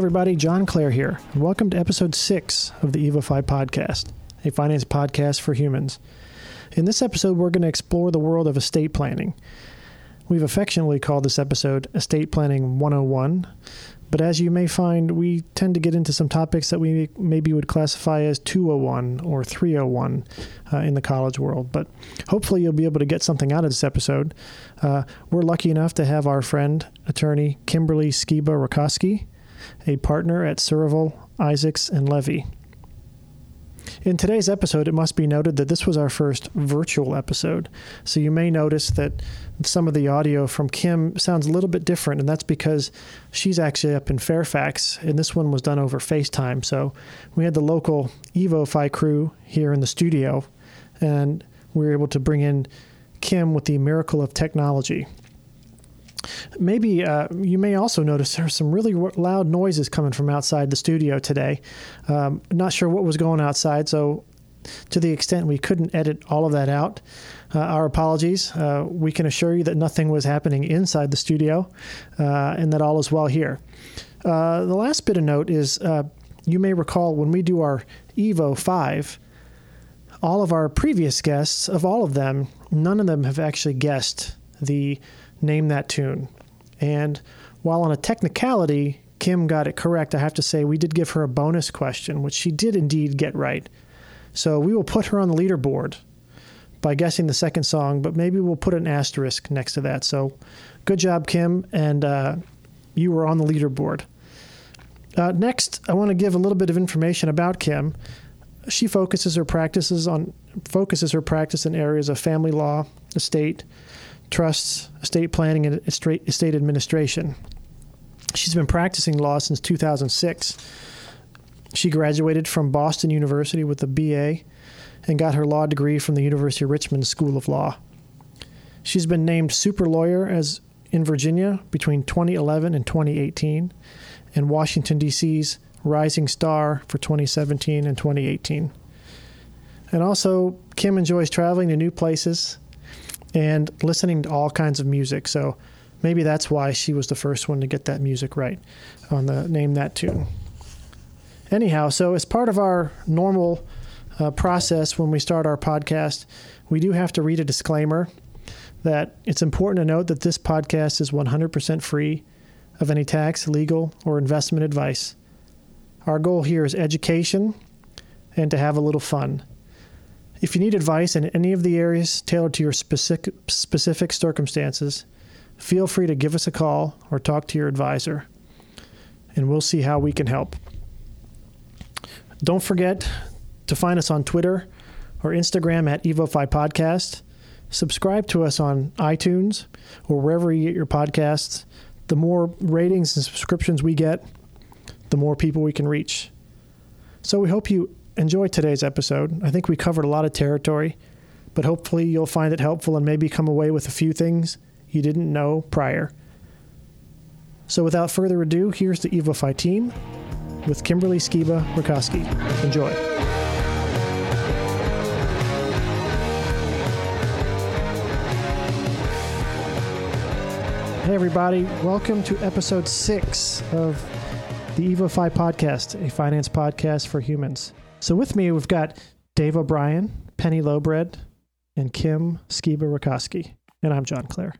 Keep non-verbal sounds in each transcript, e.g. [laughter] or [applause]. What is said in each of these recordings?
Everybody, John Clare here, welcome to episode six of the EvoFi podcast, a finance podcast for humans. In this episode, we're going to explore the world of estate planning. We've affectionately called this episode Estate Planning 101, but as you may find, we tend to get into some topics that we maybe would classify as 201 or 301 uh, in the college world. But hopefully, you'll be able to get something out of this episode. Uh, we're lucky enough to have our friend, attorney Kimberly Skiba Rakoski a partner at Surovell, Isaacs, and Levy. In today's episode, it must be noted that this was our first virtual episode. So you may notice that some of the audio from Kim sounds a little bit different, and that's because she's actually up in Fairfax, and this one was done over FaceTime. So we had the local EvoFi crew here in the studio, and we were able to bring in Kim with the miracle of technology. Maybe uh, you may also notice there are some really loud noises coming from outside the studio today. Um, not sure what was going outside, so to the extent we couldn't edit all of that out, uh, our apologies. Uh, we can assure you that nothing was happening inside the studio uh, and that all is well here. Uh, the last bit of note is uh, you may recall when we do our Evo 5, all of our previous guests, of all of them, none of them have actually guessed the name that tune. And while on a technicality, Kim got it correct, I have to say we did give her a bonus question, which she did indeed get right. So we will put her on the leaderboard by guessing the second song, but maybe we'll put an asterisk next to that. So good job, Kim, and uh, you were on the leaderboard. Uh, next, I want to give a little bit of information about Kim. She focuses her practices on focuses her practice in areas of family law, estate, trusts, estate planning, and estate administration. She's been practicing law since 2006. She graduated from Boston University with a BA and got her law degree from the University of Richmond School of Law. She's been named super lawyer as in Virginia between 2011 and 2018 and Washington D.C.'s Rising Star for 2017 and 2018. And also, Kim enjoys traveling to new places and listening to all kinds of music. So maybe that's why she was the first one to get that music right on the name that tune. Anyhow, so as part of our normal uh, process when we start our podcast, we do have to read a disclaimer that it's important to note that this podcast is 100% free of any tax, legal, or investment advice. Our goal here is education and to have a little fun. If you need advice in any of the areas tailored to your specific, specific circumstances, feel free to give us a call or talk to your advisor, and we'll see how we can help. Don't forget to find us on Twitter or Instagram at EvoFi Podcast. Subscribe to us on iTunes or wherever you get your podcasts. The more ratings and subscriptions we get, the more people we can reach. So we hope you enjoy today's episode. I think we covered a lot of territory, but hopefully you'll find it helpful and maybe come away with a few things you didn't know prior. So without further ado, here's the EvoFi team with Kimberly Skiba Rakoski. Enjoy. Hey, everybody. Welcome to episode six of the EvoFi podcast, a finance podcast for humans. So with me, we've got Dave O'Brien, Penny Lowbread, and Kim Skiba Rakoski. And I'm John Clare.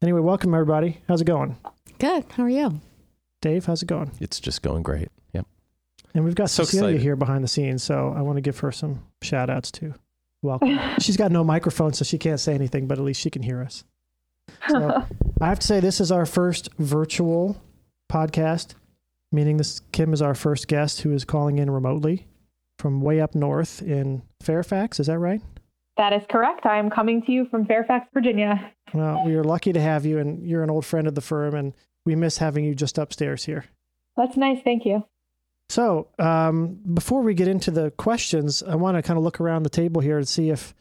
Anyway, welcome everybody. How's it going? Good. How are you? Dave, how's it going? It's just going great. Yep. And we've got so Cecilia excited. here behind the scenes, so I want to give her some shout outs too. Welcome. [laughs] She's got no microphone, so she can't say anything, but at least she can hear us. So [laughs] I have to say, this is our first virtual podcast, meaning this Kim is our first guest who is calling in remotely from way up north in Fairfax. Is that right? That is correct. I am coming to you from Fairfax, Virginia. Well, we are lucky to have you, and you're an old friend of the firm, and we miss having you just upstairs here. That's nice. Thank you. So, um, before we get into the questions, I want to kind of look around the table here and see if,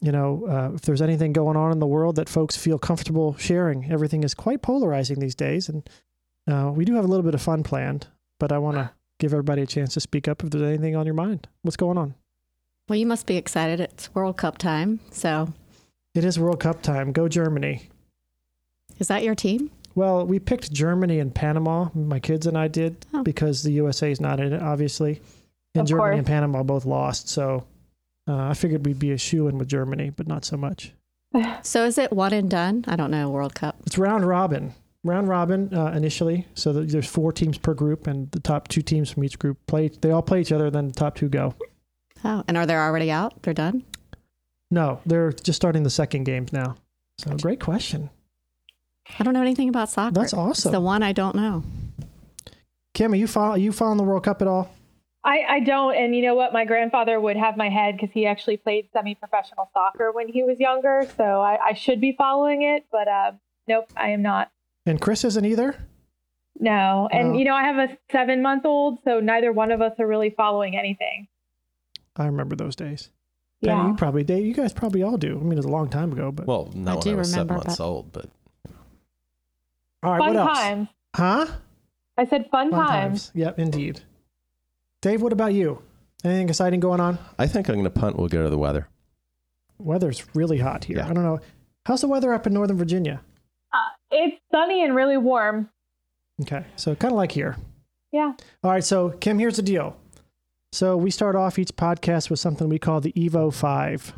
you know, uh, if there's anything going on in the world that folks feel comfortable sharing. Everything is quite polarizing these days, and uh, we do have a little bit of fun planned, but I want to give everybody a chance to speak up if there's anything on your mind. What's going on? Well, you must be excited. It's World Cup time. So it is World Cup time. Go Germany. Is that your team? Well, we picked Germany and Panama. My kids and I did Oh. because the USA is not in it, obviously, and Of Germany course. and Panama both lost. So uh, I figured we'd be a shoe in with Germany, but not so much. [sighs] So is it one and done? I don't know. World Cup. It's round robin. Round robin uh, initially, so there's four teams per group, and the top two teams from each group play. They all play each other, then the top two go. Oh, and are they already out? They're done. No, they're just starting the second games now. So great question, I don't know anything about soccer. That's It's awesome. the one I don't know. Kim. Are you follow you following the World Cup at all? I, I don't. And you know what? My grandfather would have my head because he actually played semi professional soccer when he was younger. So I, I should be following it. But uh, nope, I am not. And Chris isn't either. No. And, No. you know, I have a seven month old. So neither one of us are really following anything. I remember those days. Danny, Yeah. you probably, Dave, you guys probably all do. I mean, it was a long time ago, but Well, not I when do I was seven months but- old, but all right. Fun what else? times. Huh? I said fun, Fun times. Yep, indeed. Dave, what about you? Anything exciting going on? I think I'm going to punt. We'll go to the weather. Weather's really hot here. Yeah. I don't know. How's the weather up in Northern Virginia? It's sunny and really warm. Okay, so kind of like here. Yeah. All right, so Kim, here's the deal. So we start off each podcast with something we call the Evo Five,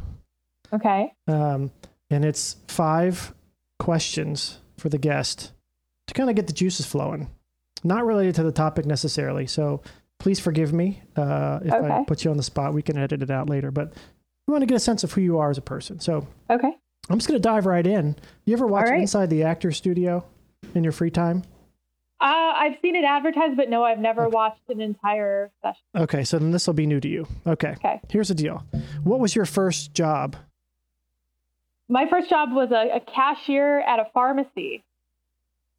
Okay. um, and it's five questions for the guest to kind of get the juices flowing. Not related to the topic necessarily, so please forgive me uh, if I put you on the spot. We can edit it out later, but we want to get a sense of who you are as a person. So Okay. I'm just going to dive right in. You ever watch right. Inside the Actor Studio in your free time? Uh, I've seen it advertised, but no, I've never watched an entire session. Okay, so then this will be new to you. Okay. Okay. Here's the deal. What was your first job? My first job was a, a cashier at a pharmacy.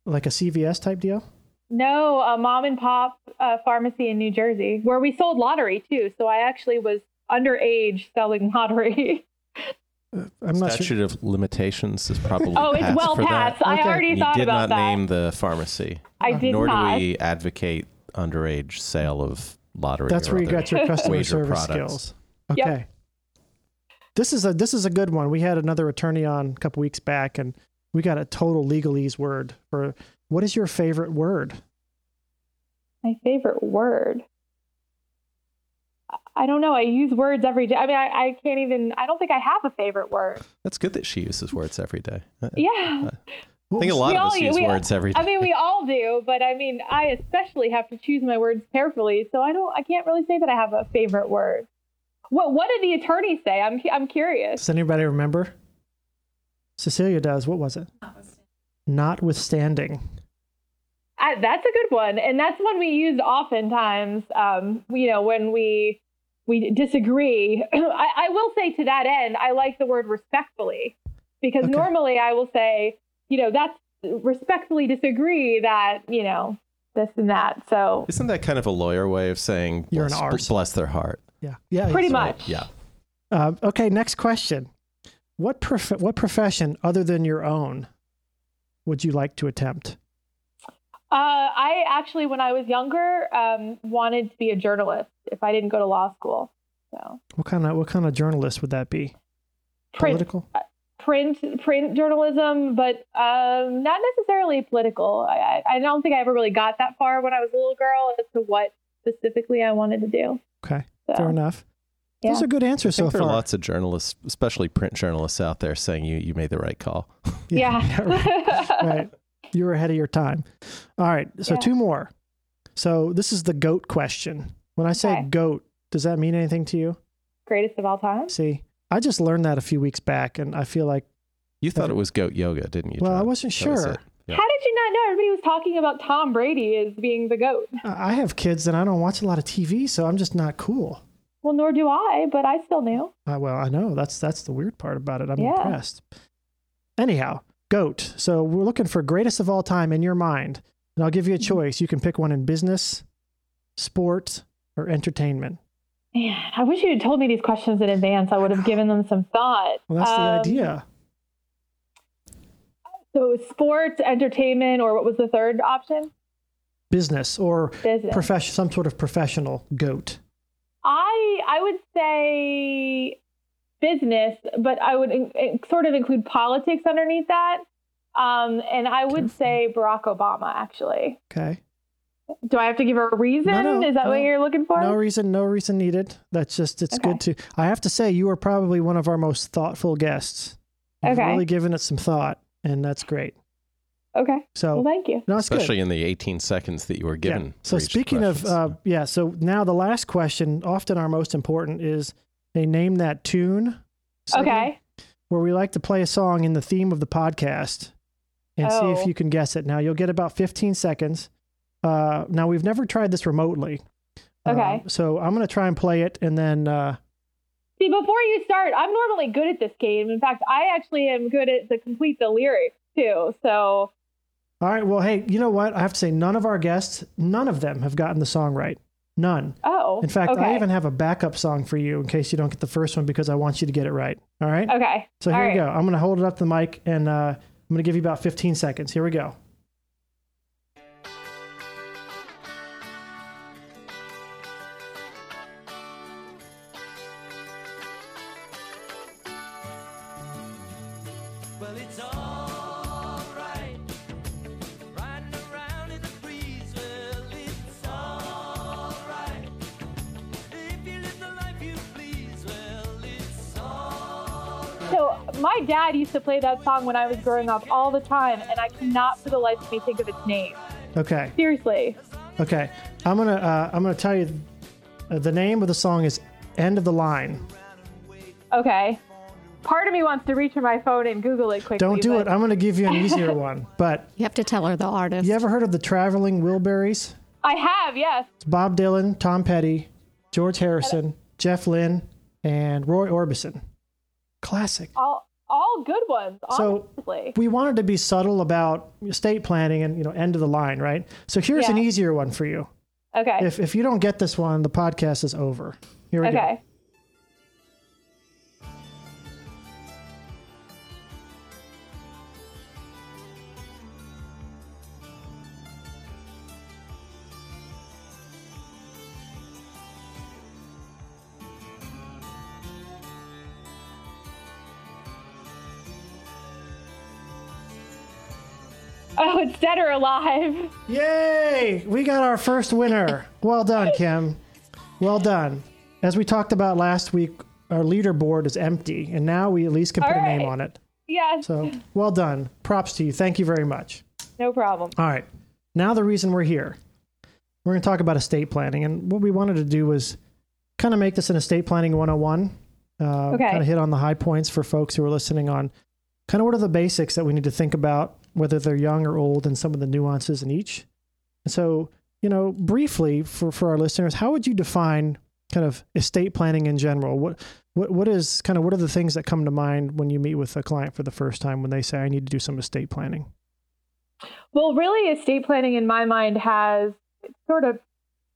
Like a CVS type deal? No, a mom and pop uh, pharmacy in New Jersey where we sold lottery too. So I actually was underage selling [laughs] lottery. Uh, I'm not Statute sure. of limitations is probably oh, it's passed well for past. that. I Okay. already You thought did about not that. name the pharmacy. I uh-huh. did Nor not. do we advocate underage sale of lottery. That's where you got your customer service products. skills. Okay. This is a this is a good one. We had another attorney on a couple weeks back and we got a total legalese word for what is your favorite word? My favorite word. I don't know. I use words every day. I mean, I, I can't even, I don't think I have a favorite word. That's good that she uses words every day. Yeah. I think a lot We of all us use we- words every day. I mean, we all do, but I mean, I especially have to choose my words carefully. So I don't, I can't really say that I have a favorite word. What, what did the attorney say? I'm, I'm curious. Does anybody remember? Cecilia does. What was it? Notwithstanding. I, that's a good one, and that's one we use oftentimes. Um, you know, when we we disagree. [clears throat] I, I will say to that end, I like the word respectfully because Okay. normally I will say, you know, that's respectfully disagree that you know this and that. So Isn't that kind of a lawyer way of saying You're an bless, arse. bless their heart? Yeah. Yeah. pretty so- much. Yeah. Uh, okay, next question. What prof- what profession other than your own would you like to attempt? Uh, I actually, when I was younger, um, wanted to be a journalist if I didn't go to law school. So What kind of what kind of journalist would that be? print, Political? print, print journalism, but um, not necessarily political. I, I I don't think I ever really got that far when I was a little girl as to what specifically I wanted to do. Okay, So, fair enough. yeah. Those are good I answers so think there far. are lots of journalists, especially print journalists out there saying you, you made the right call. Yeah. [laughs] right. [laughs] right. You were ahead of your time. All right. So Yeah. two more. So this is the goat question. When I say Okay. goat, does that mean anything to you? Greatest of all time. See, I just learned that a few weeks back, and I feel like You thought it was goat yoga, didn't you? Well, I wasn't That was sure. Yeah. How did you not know? Everybody was talking about Tom Brady as being the goat. I I have kids and I don't watch a lot of TV, so I'm just not cool. Well, nor do I, but I still knew. Uh, well, I know that's that's the weird part about it. I'm Yeah. impressed. Anyhow, goat. So we're looking for greatest of all time in your mind, and I'll give you a choice. You can pick one in business, sport, or entertainment. Man, I wish you had told me these questions in advance. I would have given them some thought. Well, that's Um, the idea. So, sports, entertainment, or what was the third option? Business or Business. profession, some sort of professional goat. I I would say business, but I would in, in- sort of include politics underneath that. Um, and I would say Barack Obama, actually. Okay. Do I have to give a reason? No, no, Is that no. what you're looking for? No reason, no reason needed. That's just it's good to. I have to say, you are probably one of our most thoughtful guests. You've Okay. really given it some thought, and that's great. Okay. So Well, thank you. no, it's Especially good. in the 18 seconds that you were given. Yeah. So speaking of, uh, yeah. So now the last question, often our most important, is they name that tune. Okay. Where we like to play a song in the theme of the podcast, and see Oh. if you can guess it. Now you'll get about 15 seconds. Uh, now we've never tried this remotely. Okay. Um, so I'm going to try and play it, and then. Uh, See, before you start, I'm normally good at this game. In fact, I actually am good at to complete the lyrics too. So, All right. Well, hey, you know what? I have to say, none of our guests, none of them have gotten the song right. None. oh. In fact, okay. I even have a backup song for you in case you don't get the first one because I want you to get it right. All right. Okay. So All here right. go. I'm going to hold it up to the mic and uh, I'm going to give you about 15 seconds. Here we go. Used to play that song when I was growing up all the time, and I cannot for the life of me think of its name. Okay. Seriously. Okay. I'm going to uh, I'm going to tell you uh, the name of the song is End of the Line. Okay. Part of me wants to reach for my phone and Google it quickly. Don't do but- it. I'm going to give you an easier one. [laughs] But You have to tell her the artist. you ever heard of the Traveling Wilburys? I have, yes. It's Bob Dylan, Tom Petty, George Harrison, Jeff Lynne, and Roy Orbison. Classic. All all good ones, So- honestly. We wanted to be subtle about estate planning and you know end of the line, right? So here's an easier one for you. Okay. If if you don't get this one, the podcast is over. Here we go. okay. Oh, it's dead or alive. Yay! We got our first winner. Well done, Kim. Well done. As we talked about last week, our leaderboard is empty, and now we at least can put All a name on it. Yes. So well done. Props to you. Thank you very much. no problem. All right. Now the reason we're here. We're going to talk about estate planning, and what we wanted to do was kind of make this an estate planning 101. Uh, Okay. Kind of hit on the high points for folks who are listening on kind of what are the basics that we need to think about, whether they're young or old, and some of the nuances in each. So, you know, briefly for, for our listeners, how would you define kind of estate planning in general? What what what is kind of what are the things that come to mind when you meet with a client for the first time when they say I need to do some estate planning? Well, really, estate planning in my mind has sort of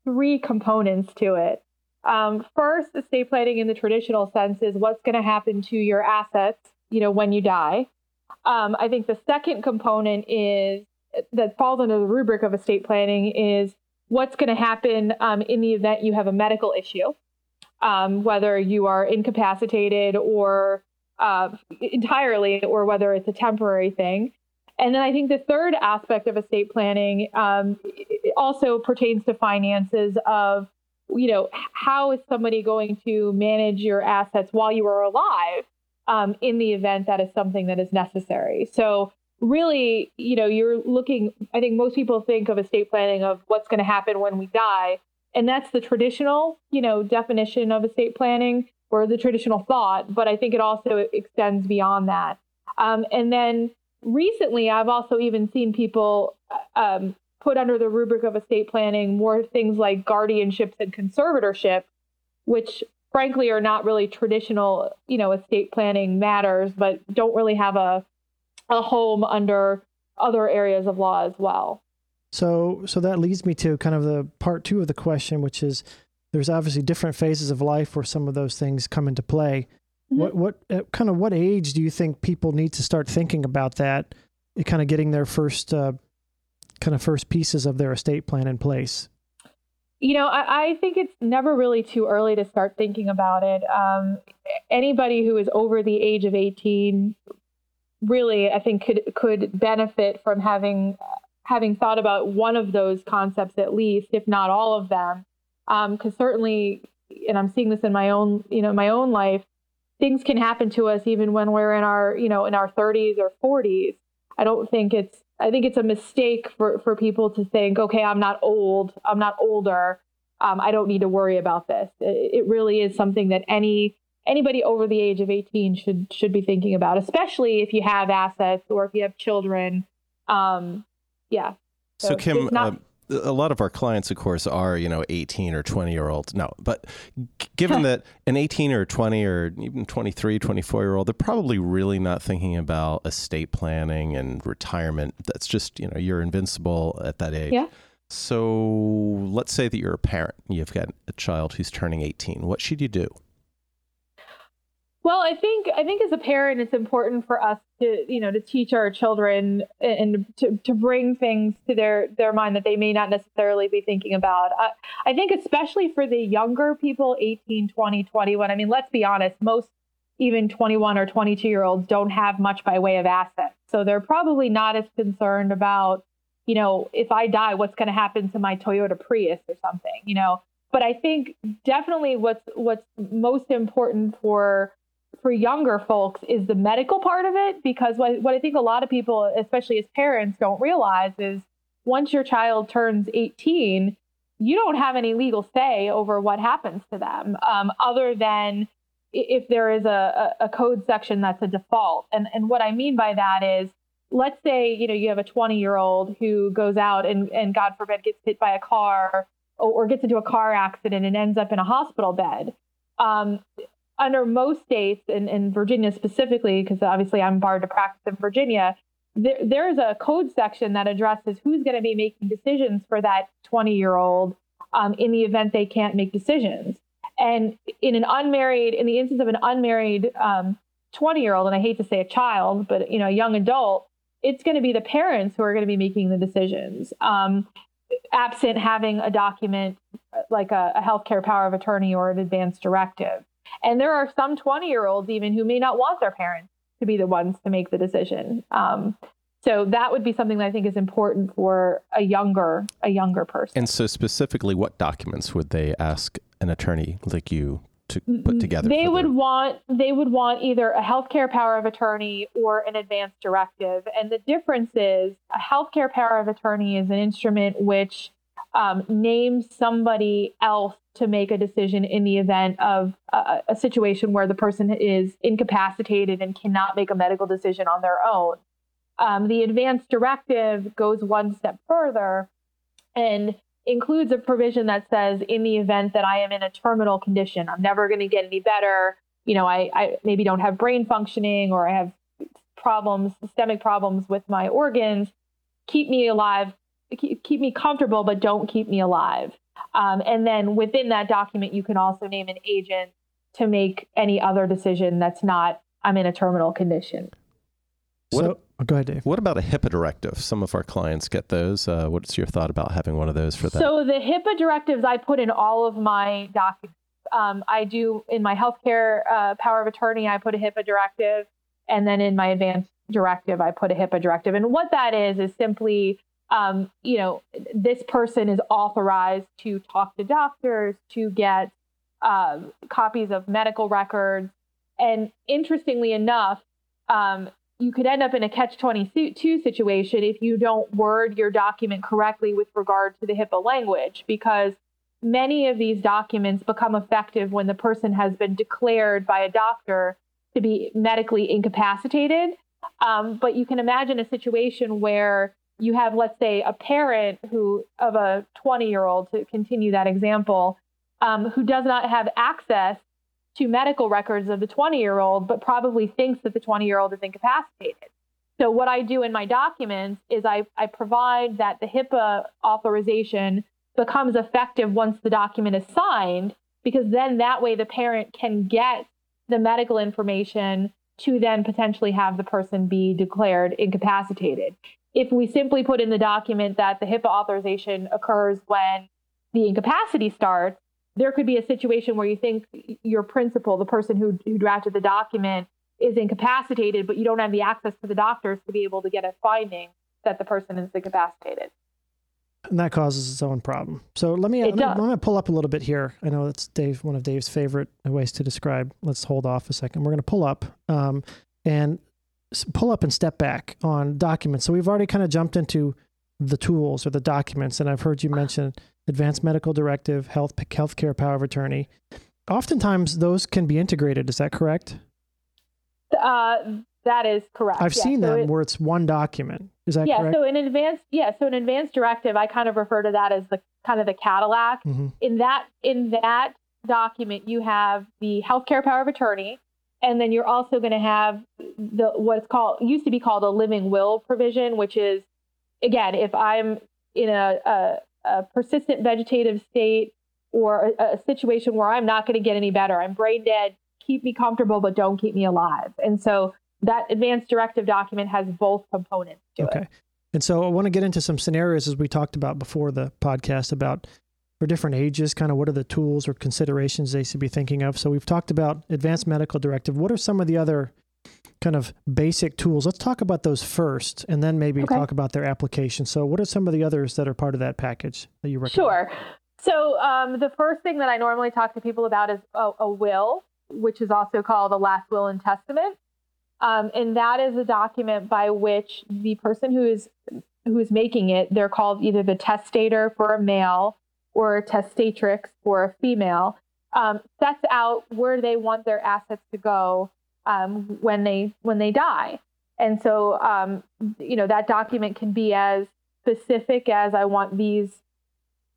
three components to it. Um, first, estate planning in the traditional sense is what's going to happen to your assets, you know, when you die. Um, I think the second component is that falls under the rubric of estate planning is what's going to happen um, in the event you have a medical issue, um, whether you are incapacitated or uh, entirely, or whether it's a temporary thing. And then I think the third aspect of estate planning um, also pertains to finances of, you know, how is somebody going to manage your assets while you are alive um, in the event that is something that is necessary. So really, you know, you're looking, I think most people think of estate planning of what's going to happen when we die. And that's the traditional, you know, definition of estate planning or the traditional thought. But I think it also extends beyond that. Um, and then recently, I've also even seen people um, put under the rubric of estate planning more things like guardianships and conservatorship, which frankly are not really traditional, you know, estate planning matters, but don't really have a a home under other areas of law as well. So, so that leads me to kind of the part two of the question, which is there's obviously different phases of life where some of those things come into play. Mhm. What, what, at kind of what age do you think people need to start thinking about that, uh, kind of getting their first, uh, kind of first pieces of their estate plan in place? You know, I, I think it's never really too early to start thinking about it. Um, anybody who is over the age of 18 really I think could could benefit from having having thought about one of those concepts at least, if not all of them, because certainly, and I'm seeing this in my own you know my own life, things can happen to us even when we're in our you know in our 30s or 40s. I don't think it's I think it's a mistake for for people to think, okay, I'm not old, I'm not older, um, I don't need to worry about this. It, it really is something that any anybody over the age of 18 should should be thinking about, especially if you have assets or if you have children. Um, yeah. So, So Kim, not- um, a lot of our clients, of course, are you know 18 or 20 year olds. No, but given that an 18 or 20 or even 23, 24 year old, they're probably really not thinking about estate planning and retirement. That's just you know you're invincible at that age. Yeah. So let's say that you're a parent. You've got a child who's turning 18. What should you do? Well, I think I think as a parent, it's important for us to you know to teach our children and to, to bring things to their their mind that they may not necessarily be thinking about. I, I think especially for the younger people, 18, 20, 21. I mean, let's be honest, most even 21 or 22 year olds don't have much by way of assets, so they're probably not as concerned about you know if I die, what's going to happen to my Toyota Prius or something, you know. But I think definitely what's what's most important for for younger folks is the medical part of it because what, what I think a lot of people, especially as parents, don't realize is once your child turns 18, you don't have any legal say over what happens to them, um, other than if there is a, a, code section that's a default. And and what I mean by that is, let's say you know you have a 20 year old who goes out and and God forbid gets hit by a car or, or gets into a car accident and ends up in a hospital bed. Um, under most states, and in Virginia specifically, because obviously I'm barred to practice in Virginia, there, there's a code section that addresses who's going to be making decisions for that 20 year old um, in the event they can't make decisions. And in an unmarried, in the instance of an unmarried 20 year old, and I hate to say a child, but you know, a young adult, it's going to be the parents who are going to be making the decisions. Um, absent having a document uh, like a, a healthcare power of attorney or an advance directive. And there are some 20 year olds even who may not want their parents to be the ones to make the decision. Um, so that would be something that I think is important for a younger a younger person. And so, specifically, what documents would they ask an attorney like you to put together? they would their- want they would want either a healthcare power of attorney or an advance directive. And the difference is a healthcare power of attorney is an instrument which um, names somebody else to make a decision in the event of a, a situation where the person is incapacitated and cannot make a medical decision on their own. Um, the advance directive goes one step further and includes a provision that says in the event that I am in a terminal condition, I'm never going to get any better. You know, I, I maybe don't have brain functioning or I have problems, systemic problems with my organs. Keep me alive, keep me comfortable, but don't keep me alive. Um, and then within that document, you can also name an agent to make any other decision that's not, I'm in a terminal condition. What So, oh, go ahead, Dave. What about a HIPAA directive? Some of our clients get those. Uh, what's your thought about having one of those for them? So the HIPAA directives I put in all of my documents. Um, I do in my healthcare uh, power of attorney, I put a HIPAA directive, and then in my advanced directive, I put a HIPAA directive. And what that is is simply, um, you know, this person is authorized to talk to doctors, to get um, copies of medical records, and interestingly enough, um, you could end up in a catch 22 situation if you don't word your document correctly with regard to the HIPAA language, because many of these documents become effective when the person has been declared by a doctor to be medically incapacitated. Um, but you can imagine a situation where you have, let's say, a parent who of a 20 year old, to continue that example, um, who does not have access to medical records of the 20 year old, but probably thinks that the 20 year old is incapacitated. So, what I do in my documents is I, I provide that the HIPAA authorization becomes effective once the document is signed, because then that way the parent can get the medical information to then potentially have the person be declared incapacitated. If we simply put in the document that the HIPAA authorization occurs when the incapacity starts, there could be a situation where you think your principal, the person who, who drafted the document, is incapacitated, but you don't have the access to the doctors to be able to get a finding that the person is incapacitated. and that causes its own problem. So let me, It let me- I'm going to pull up a little bit here. I know that's Dave, one of Dave's favorite ways to describe. Let's hold off a second. We're going to pull up um, and pull up and step back on documents. So we've already kind of jumped into the tools or the documents, and I've heard you mention advanced medical directive, health healthcare power of attorney. Oftentimes, those can be integrated. Is that correct? Uh, that is correct. I've Yeah, seen so them it- where it's one document. Is that yeah, correct? so an advanced yeah, so an advanced directive, I kind of refer to that as the kind of the Cadillac. Mhm. In that in that document, you have the healthcare power of attorney, and then you're also going to have the what's called used to be called a living will provision, which is again, if I'm in a, a, a persistent vegetative state or a, a situation where I'm not going to get any better, I'm brain dead, keep me comfortable, but don't keep me alive. And so that advanced directive document has both components to it. Okay. And so I want to get into some scenarios as we talked about before the podcast about for different ages, kind of what are the tools or considerations they should be thinking of. So we've talked about advanced medical directive. What are some of the other kind of basic tools? Let's talk about those first and then maybe Okay. talk about their application. So what are some of the others that are part of that package that you recommend? Sure. So um, the first thing that I normally talk to people about is a, a will, which is also called a last will and testament. Um, and that is a document by which the person who is who is making it, they're called either the testator for a male or testatrix for a female, um, sets out where they want their assets to go um, when they when they die. And so, um, you know, that document can be as specific as I want these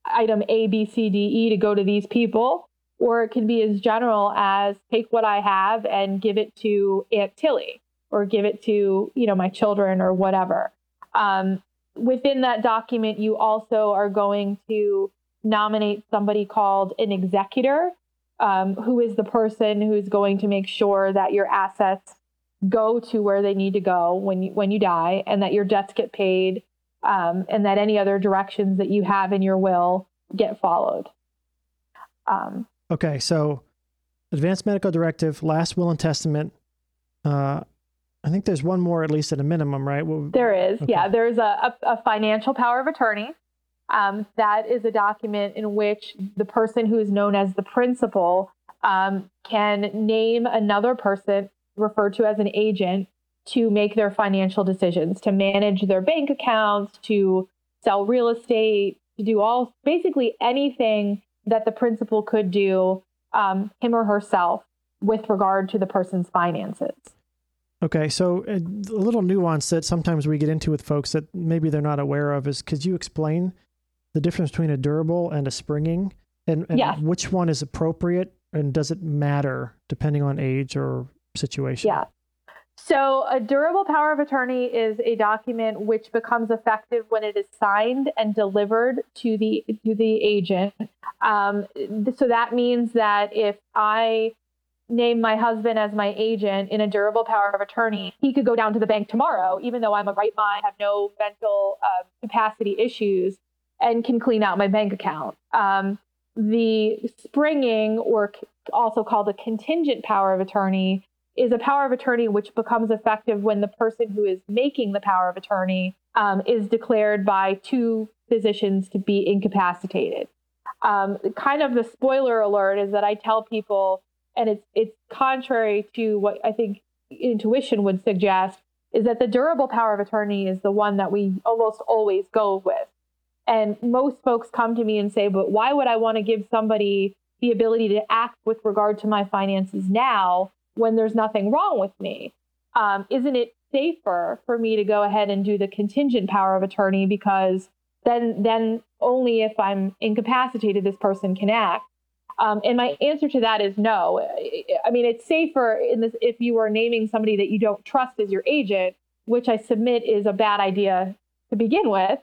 item A, B, C, D, E to go to these people, or it can be as general as take what I have and give it to Aunt Tilly, or give it to you know my children or whatever. Um, within that document, you also are going to nominate somebody called an executor, um, who is the person who's going to make sure that your assets go to where they need to go when you when you die, and that your debts get paid, um, and that any other directions that you have in your will get followed. Um, Okay. So advanced medical directive, last will and testament. Uh, I think there's one more, at least at a minimum, right? What- There is, Okay. yeah. There's a, a, a financial power of attorney. Um, that is a document in which the person who is known as the principal um, can name another person referred to as an agent to make their financial decisions, to manage their bank accounts, to sell real estate, to do all basically anything that the principal could do, um, him or herself, with regard to the person's finances. Okay, so uh, a little nuance that sometimes we get into with folks that maybe they're not aware of is could you explain the difference between a durable and a springing and, and Yes. which one is appropriate and does it matter depending on age or situation? Yeah. So, a durable power of attorney is a document which becomes effective when it is signed and delivered to the to the agent. Um, so that means that if I name my husband as my agent in a durable power of attorney, he could go down to the bank tomorrow, even though I'm a right mind, have no mental uh, capacity issues, and can clean out my bank account. Um, the springing, or also called a contingent power of attorney, is a power of attorney which becomes effective when the person who is making the power of attorney um, is declared by two physicians to be incapacitated. Um, kind of the spoiler alert is that I tell people, and it's it's contrary to what I think intuition would suggest, is that the durable power of attorney is the one that we almost always go with. And most folks come to me and say, but why would I want to give somebody the ability to act with regard to my finances now when there's nothing wrong with me? Um, isn't it safer for me to go ahead and do the contingent power of attorney because then then only if I'm incapacitated this person can act. Um, and my answer to that is no. I mean, it's safer in this if you are naming somebody that you don't trust as your agent, which I submit is a bad idea to begin with.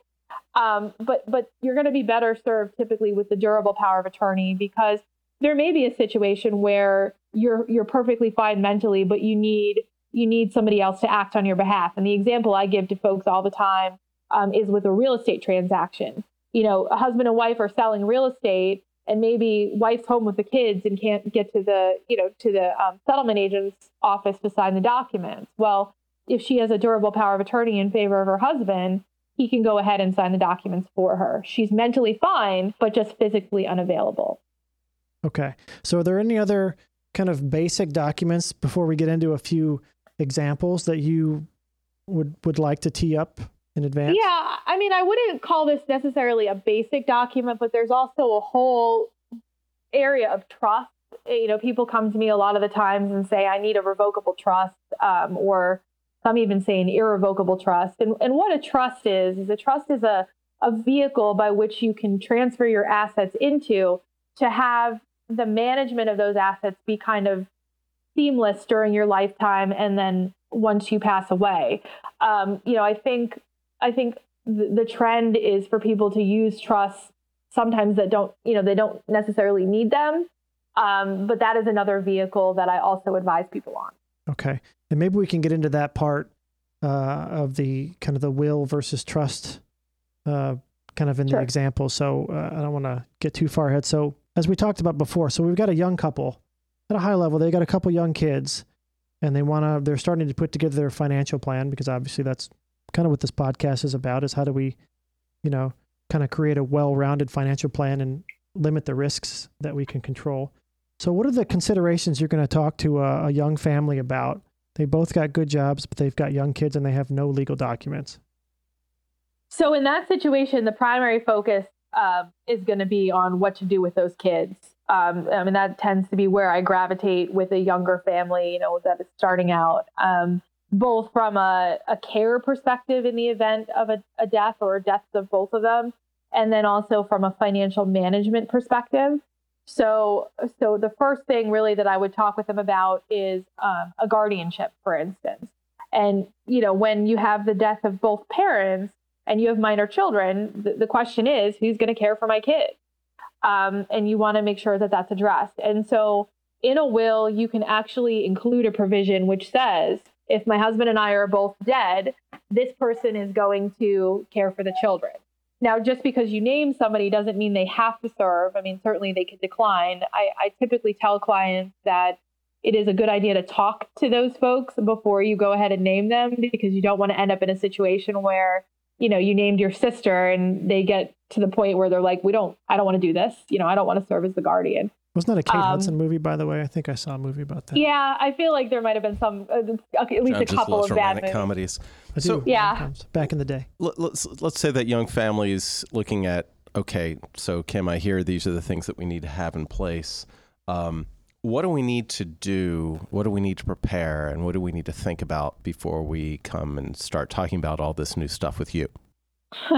Um, but but you're going to be better served typically with the durable power of attorney because there may be a situation where you're you're perfectly fine mentally, but you need you need somebody else to act on your behalf. And the example I give to folks all the time um, is with a real estate transaction. You know, a husband and wife are selling real estate, and maybe wife's home with the kids and can't get to the you know to the um, settlement agent's office to sign the documents well if she has a durable power of attorney in favor of her husband he can go ahead and sign the documents for her she's mentally fine but just physically unavailable Okay. So, are there any other kind of basic documents before we get into a few examples that you would would like to tee up in advance? Yeah, I mean, I wouldn't call this necessarily a basic document, but there's also a whole area of trust. You know, people come to me a lot of the times and say, I need a revocable trust, um, or some even say an irrevocable trust. And, and what a trust is, is a trust is a, a vehicle by which you can transfer your assets into to have the management of those assets be kind of seamless during your lifetime and then once you pass away. Um, you know, I think I think the, the trend is for people to use trusts sometimes that don't, you know, they don't necessarily need them. Um, but that is another vehicle that I also advise people on. Okay. And maybe we can get into that part uh, of the kind of the will versus trust uh, kind of in Sure. the example. So uh, I don't want to get too far ahead. So, as we talked about before, so we've got a young couple at a high level, they got a couple young kids and they want to, they're starting to put together their financial plan because obviously that's kind of what this podcast is about is how do we, you know, kind of create a well rounded financial plan and limit the risks that we can control. So, what are the considerations you're going to talk to a, a young family about? They both got good jobs, but they've got young kids and they have no legal documents. So in that situation, the primary focus uh, is going to be on what to do with those kids. Um, I mean, that tends to be where I gravitate with a younger family, you know, that is starting out, um, both from a, a care perspective in the event of a, a death or deaths of both of them, and then also from a financial management perspective. So, so the first thing really that I would talk with them about is um, a guardianship, for instance. And you know, when you have the death of both parents, and you have minor children, the, the question is who's going to care for my kids? Um, and you want to make sure that that's addressed. And so in a will, you can actually include a provision which says if my husband and I are both dead, this person is going to care for the children. Now, just because you name somebody doesn't mean they have to serve. I mean, certainly they could decline. I, I typically tell clients that it is a good idea to talk to those folks before you go ahead and name them because you don't want to end up in a situation where you know, you named your sister and they get to the point where they're like, we don't, I don't want to do this. You know, I don't want to serve as the guardian. Wasn't that a Kate Um, Hudson movie, by the way? I think I saw a movie about that. Yeah, I feel like there might have been some, uh, at least John a just couple loves of bad romantic movies. comedies. I do, So- Yeah. sometimes, Back in the day. Let- Let's let's say that young families looking at okay, so Kim, I hear these are the things that we need to have in place. Um, what do we need to do? What do we need to prepare, and what do we need to think about before we come and start talking about all this new stuff with you? [laughs]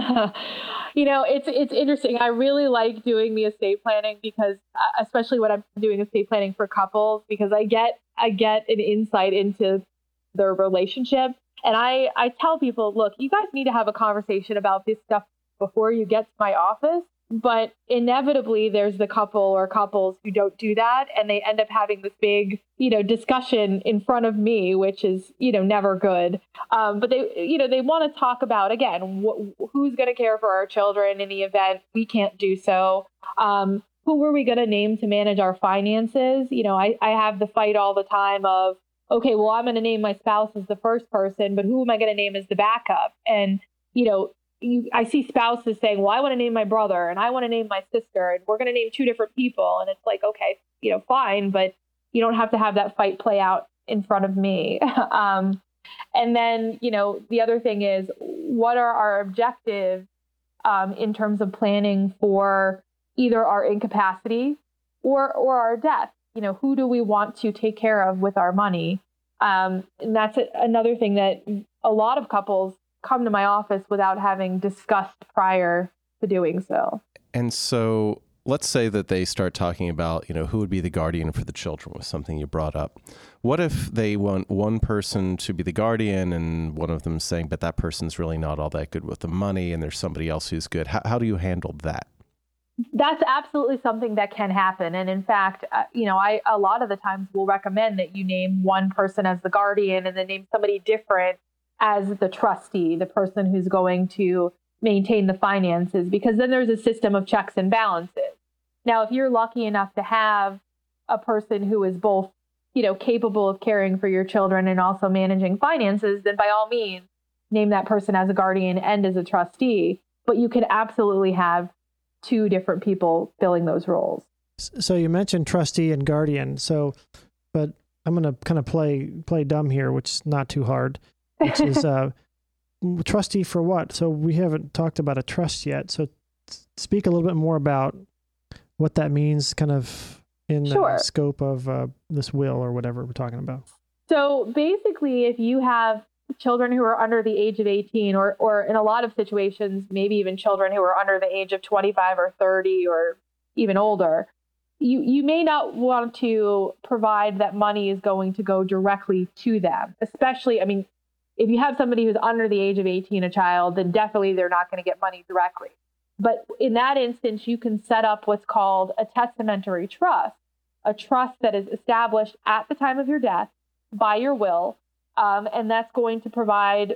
you know, it's it's interesting. I really like doing the estate planning because, uh, especially when I'm doing estate planning for couples, because I get I get an insight into their relationship, and I I tell people, look, you guys need to have a conversation about this stuff before you get to my office. But inevitably, there's the couple or couples who don't do that, and they end up having this big, you know, discussion in front of me, which is, you know, never good. Um, but they, you know, they want to talk about again wh- who's going to care for our children in the event we can't do so. Um, who are we going to name to manage our finances? You know, I, I have the fight all the time of, okay, well, I'm going to name my spouse as the first person, but who am I going to name as the backup? And you know, you, I see spouses saying, well, I want to name my brother and I want to name my sister, and we're going to name two different people, and it's like, okay, you know, fine, but you don't have to have that fight play out in front of me. [laughs] um, and then, you know, the other thing is, what are our objectives um, in terms of planning for either our incapacity or or our death? You know, who do we want to take care of with our money? Um, and that's a, another thing that a lot of couples come to my office without having discussed prior to doing so. And so let's say that they start talking about, you know, who would be the guardian for the children was something you brought up. What if they want one person to be the guardian and one of them saying, but that person's really not all that good with the money and there's somebody else who's good? How, how do you handle that? That's absolutely something that can happen. And in fact, uh, you know, I a lot of the times will recommend that you name one person as the guardian and then name somebody different as the trustee, the person who's going to maintain the finances, because then there's a system of checks and balances. Now, if you're lucky enough to have a person who is both, you know, capable of caring for your children and also managing finances, then by all means, name that person as a guardian and as a trustee. But you could absolutely have two different people filling those roles. So you mentioned trustee and guardian. So, but I'm going to kind of play play dumb here, which is not too hard. Which is [laughs] uh, trustee for what? So we haven't talked about a trust yet. So speak a little bit more about what that means, kind of in the scope of uh, this will or whatever we're talking about. So basically, if you have children who are under the age of 18, or, or in a lot of situations, maybe even children who are under the age of 25 or 30 or even older, you, you may not want to provide that money is going to go directly to them. Especially, I mean, if you have somebody who's under the age of 18, a child, then definitely they're not going to get money directly. But in that instance, you can set up what's called a testamentary trust, a trust that is established at the time of your death by your will, um, and that's going to provide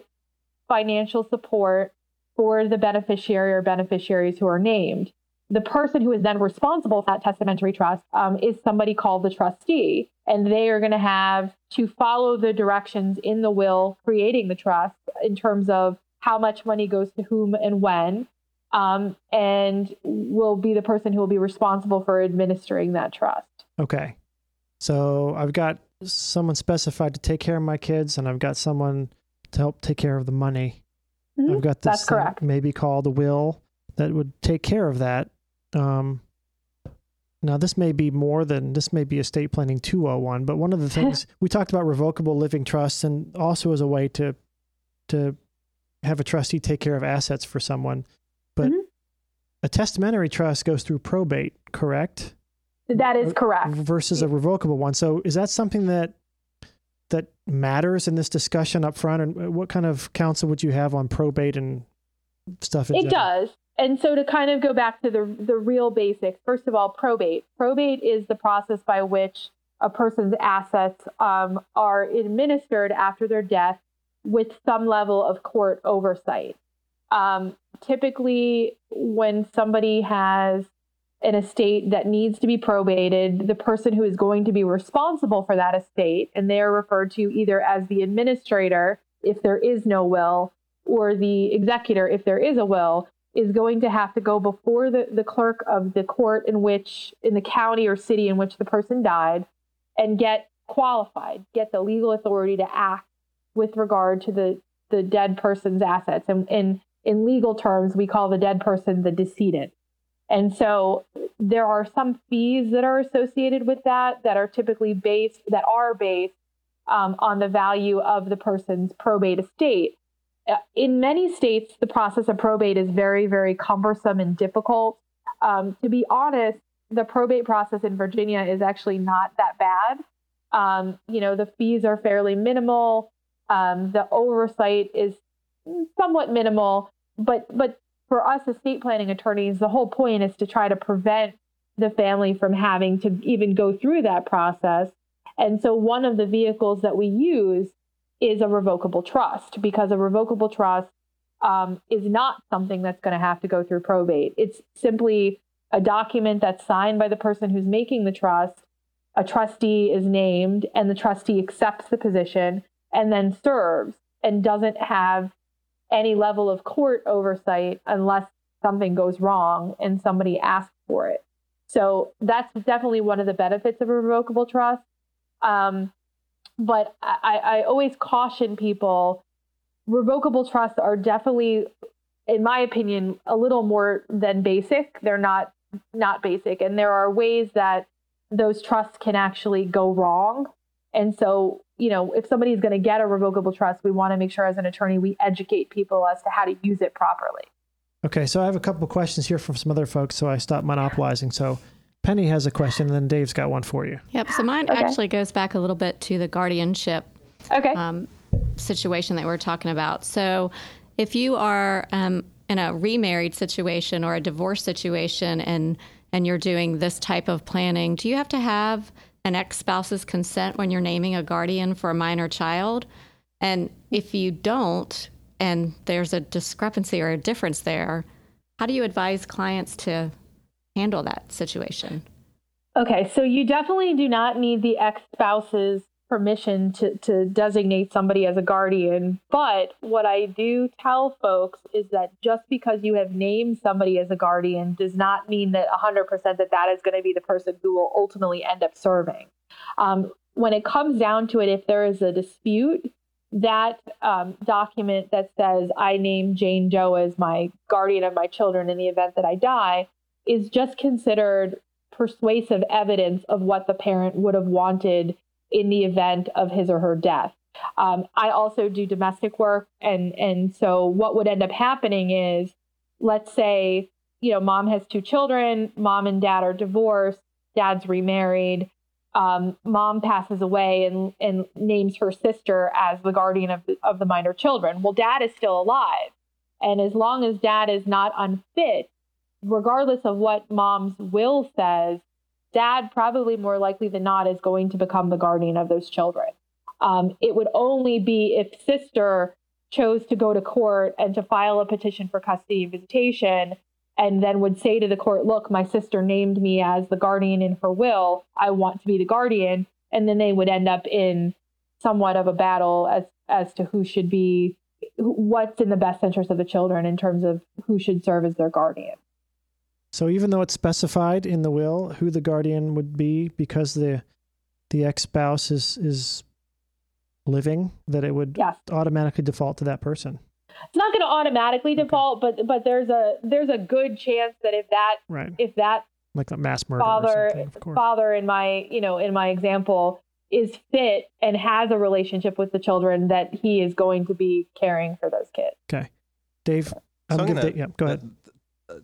financial support for the beneficiary or beneficiaries who are named. The person who is then responsible for that testamentary trust um, is somebody called the trustee, and they are going to have to follow the directions in the will creating the trust in terms of how much money goes to whom and when, um, and will be the person who will be responsible for administering that trust. Okay. So I've got someone specified to take care of my kids, and I've got someone to help take care of the money. Mhm. I've got this That's correct. maybe called a will that would take care of that. Um, now, this may be more than this may be estate planning 201, but one of the [laughs] things we talked about revocable living trusts and also as a way to to have a trustee take care of assets for someone. But Mhm. a testamentary trust goes through probate, correct? That is correct. versus a revocable one. So is that something that that matters in this discussion up front? And what kind of counsel would you have on probate and stuff? in It general? does. And so to kind of go back to the the real basics, first of all, probate. Probate is the process by which a person's assets um, are administered after their death with some level of court oversight. Um, typically, when somebody has an estate that needs to be probated, the person who is going to be responsible for that estate, and they are referred to either as the administrator if there is no will, or the executor if there is a will, is going to have to go before the, the clerk of the court in which, in the county or city in which the person died, and get qualified, get the legal authority to act with regard to the, the dead person's assets. And, and in legal terms, we call the dead person the decedent. And so there are some fees that are associated with that that are typically based, that are based um, on the value of the person's probate estate. Uh, In many states, the process of probate is very, very cumbersome and difficult. Um, to be honest, the probate process in Virginia is actually not that bad. Um, you know, the fees are fairly minimal. Um, the oversight is somewhat minimal, but but for us estate planning attorneys, the whole point is to try to prevent the family from having to even go through that process. And so one of the vehicles that we use is a revocable trust because a revocable trust um, is not something that's going to have to go through probate. It's simply a document that's signed by the person who's making the trust. A trustee is named, and the trustee accepts the position and then serves and doesn't have any level of court oversight unless something goes wrong and somebody asks for it. So that's definitely one of the benefits of a revocable trust. Um, but I, I always caution people revocable trusts are definitely, in my opinion, a little more than basic. They're not not basic, and there are ways that those trusts can actually go wrong. And so, you know, if somebody's going to get a revocable trust, we want to make sure as an attorney we educate people as to how to use it properly. Okay, so I have a couple questions here from some other folks, so I stopped monopolizing. So Penny has a question, and then Dave's got one for you. Yep. So mine Okay. actually goes back a little bit to the guardianship Okay. um, situation that we're talking about. So, if you are um, in a remarried situation or a divorce situation, and and you're doing this type of planning, do you have to have an ex spouse's consent when you're naming a guardian for a minor child? And if you don't, and there's a discrepancy or a difference there, how do you advise clients to handle that situation? Okay, so you definitely do not need the ex spouse's permission to, to designate somebody as a guardian. But what I do tell folks is that just because you have named somebody as a guardian does not mean that 100% that that is going to be the person who will ultimately end up serving. Um, when it comes down to it, if there is a dispute, that um, document that says I name Jane Doe as my guardian of my children in the event that I die is just considered persuasive evidence of what the parent would have wanted in the event of his or her death. Um, I also do domestic work, and and so what would end up happening is, let's say, you know, mom has two children, mom and dad are divorced, dad's remarried, um, mom passes away and and names her sister as the guardian of the, of the minor children. Well, dad is still alive, and as long as dad is not unfit, regardless of what mom's will says, dad probably more likely than not is going to become the guardian of those children. Um, it would only be if sister chose to go to court and to file a petition for custody and visitation and then would say to the court, look, my sister named me as the guardian in her will. I want to be the guardian. And then they would end up in somewhat of a battle as, as to who should be, what's in the best interest of the children in terms of who should serve as their guardian. So even though it's specified in the will who the guardian would be because the the ex spouse is is living, that it would Yes. automatically default to that person. It's not going to automatically default, but but there's a there's a good chance that if that Right. if that Like a mass murder father something, of course. father in my you know in my example is fit and has a relationship with the children that he is going to be caring for those kids Okay. Dave, So I'm I'm gonna- Dave, yeah, go ahead. uh,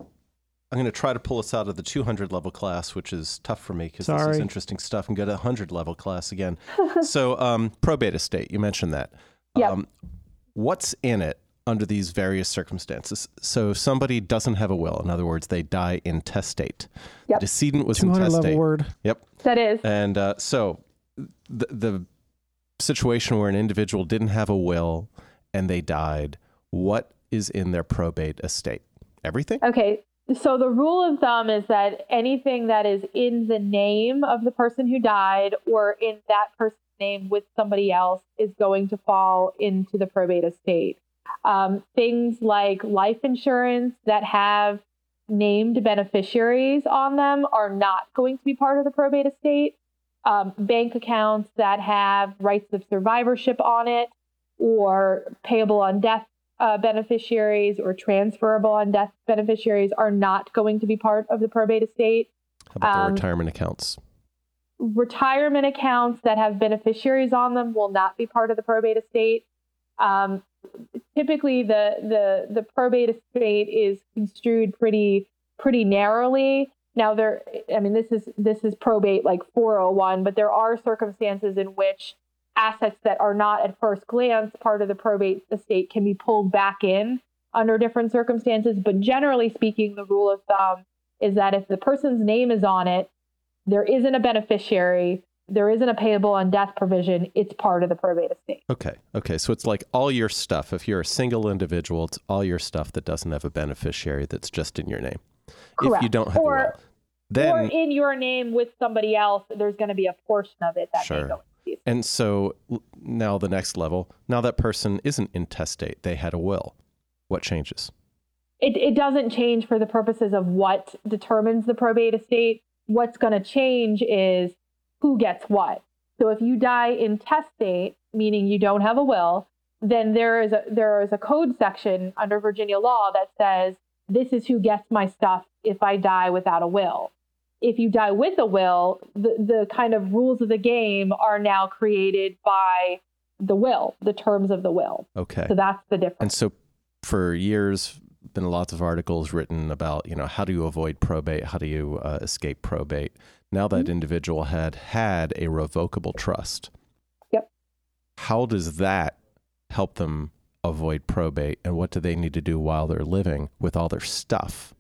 I'm going to try to pull us out of the 200 level class, which is tough for me because this is interesting stuff, and go to 100 level class again. [laughs] so, um, probate estate, you mentioned that. Yep. Um, what's in it under these various circumstances? So, if somebody doesn't have a will, in other words, they die intestate. Yep. The decedent was 200 intestate. level word. Yep. that is And uh, so, the, the situation where an individual didn't have a will and they died, what is in their probate estate? Everything? okay so the rule of thumb is that anything that is in the name of the person who died or in that person's name with somebody else is going to fall into the probate estate um, things like life insurance that have named beneficiaries on them are not going to be part of the probate estate. Um, bank accounts that have rights of survivorship on it, or payable on death uh, beneficiaries, or transferable on death beneficiaries are not going to be part of the probate estate. How about the Um, retirement accounts? retirement accounts that have beneficiaries on them will not be part of the probate estate. Um, typically, the the the probate estate is construed pretty pretty narrowly. Now, there, I mean, this is this is probate like 401, but there are circumstances in which assets that are not at first glance part of the probate estate can be pulled back in under different circumstances. But generally speaking, the rule of thumb is that if the person's name is on it, there isn't a beneficiary, there isn't a payable on death provision, it's part of the probate estate. Okay. Okay. So it's like all your stuff. If you're a single individual, it's all your stuff that doesn't have a beneficiary that's just in your name. If you don't have Or- a will, then or in your name with somebody else, there's going to be a portion of it that Sure. may go and so now the next level. Now that person isn't intestate; they had a will. What changes? It, it doesn't change for the purposes of what determines the probate estate. What's going to change is who gets what. So if you die intestate, meaning you don't have a will, then there is a there is a code section under Virginia law that says this is who gets my stuff if I die without a will. If you die with a will, the, the kind of rules of the game are now created by the will, the terms of the will. Okay. So that's the difference. And so for years, been lots of articles written about you know how do you avoid probate, how do you uh, escape probate. Now that individual had had a revocable trust. Yep. How does that help them avoid probate, and what do they need to do while they're living with all their stuff?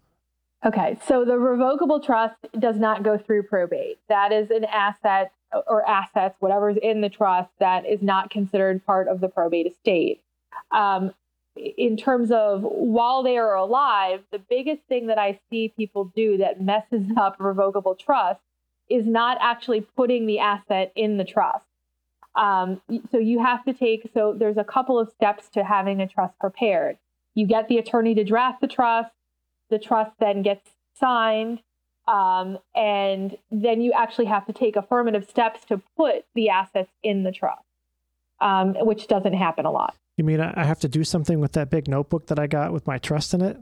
Okay, so the revocable trust does not go through probate. That is an asset or assets, whatever's in the trust, that is not considered part of the probate estate. Um, in terms of while they are alive, the biggest thing that I see people do that messes [laughs] up revocable trust is not actually putting the asset in the trust. Um, so you have to take, so there's a couple of steps to having a trust prepared. You get the attorney to draft the trust, the trust then gets signed, um, and then you actually have to take affirmative steps to put the assets in the trust, um, which doesn't happen a lot. You mean I have to do something with that big notebook that I got with my trust in it?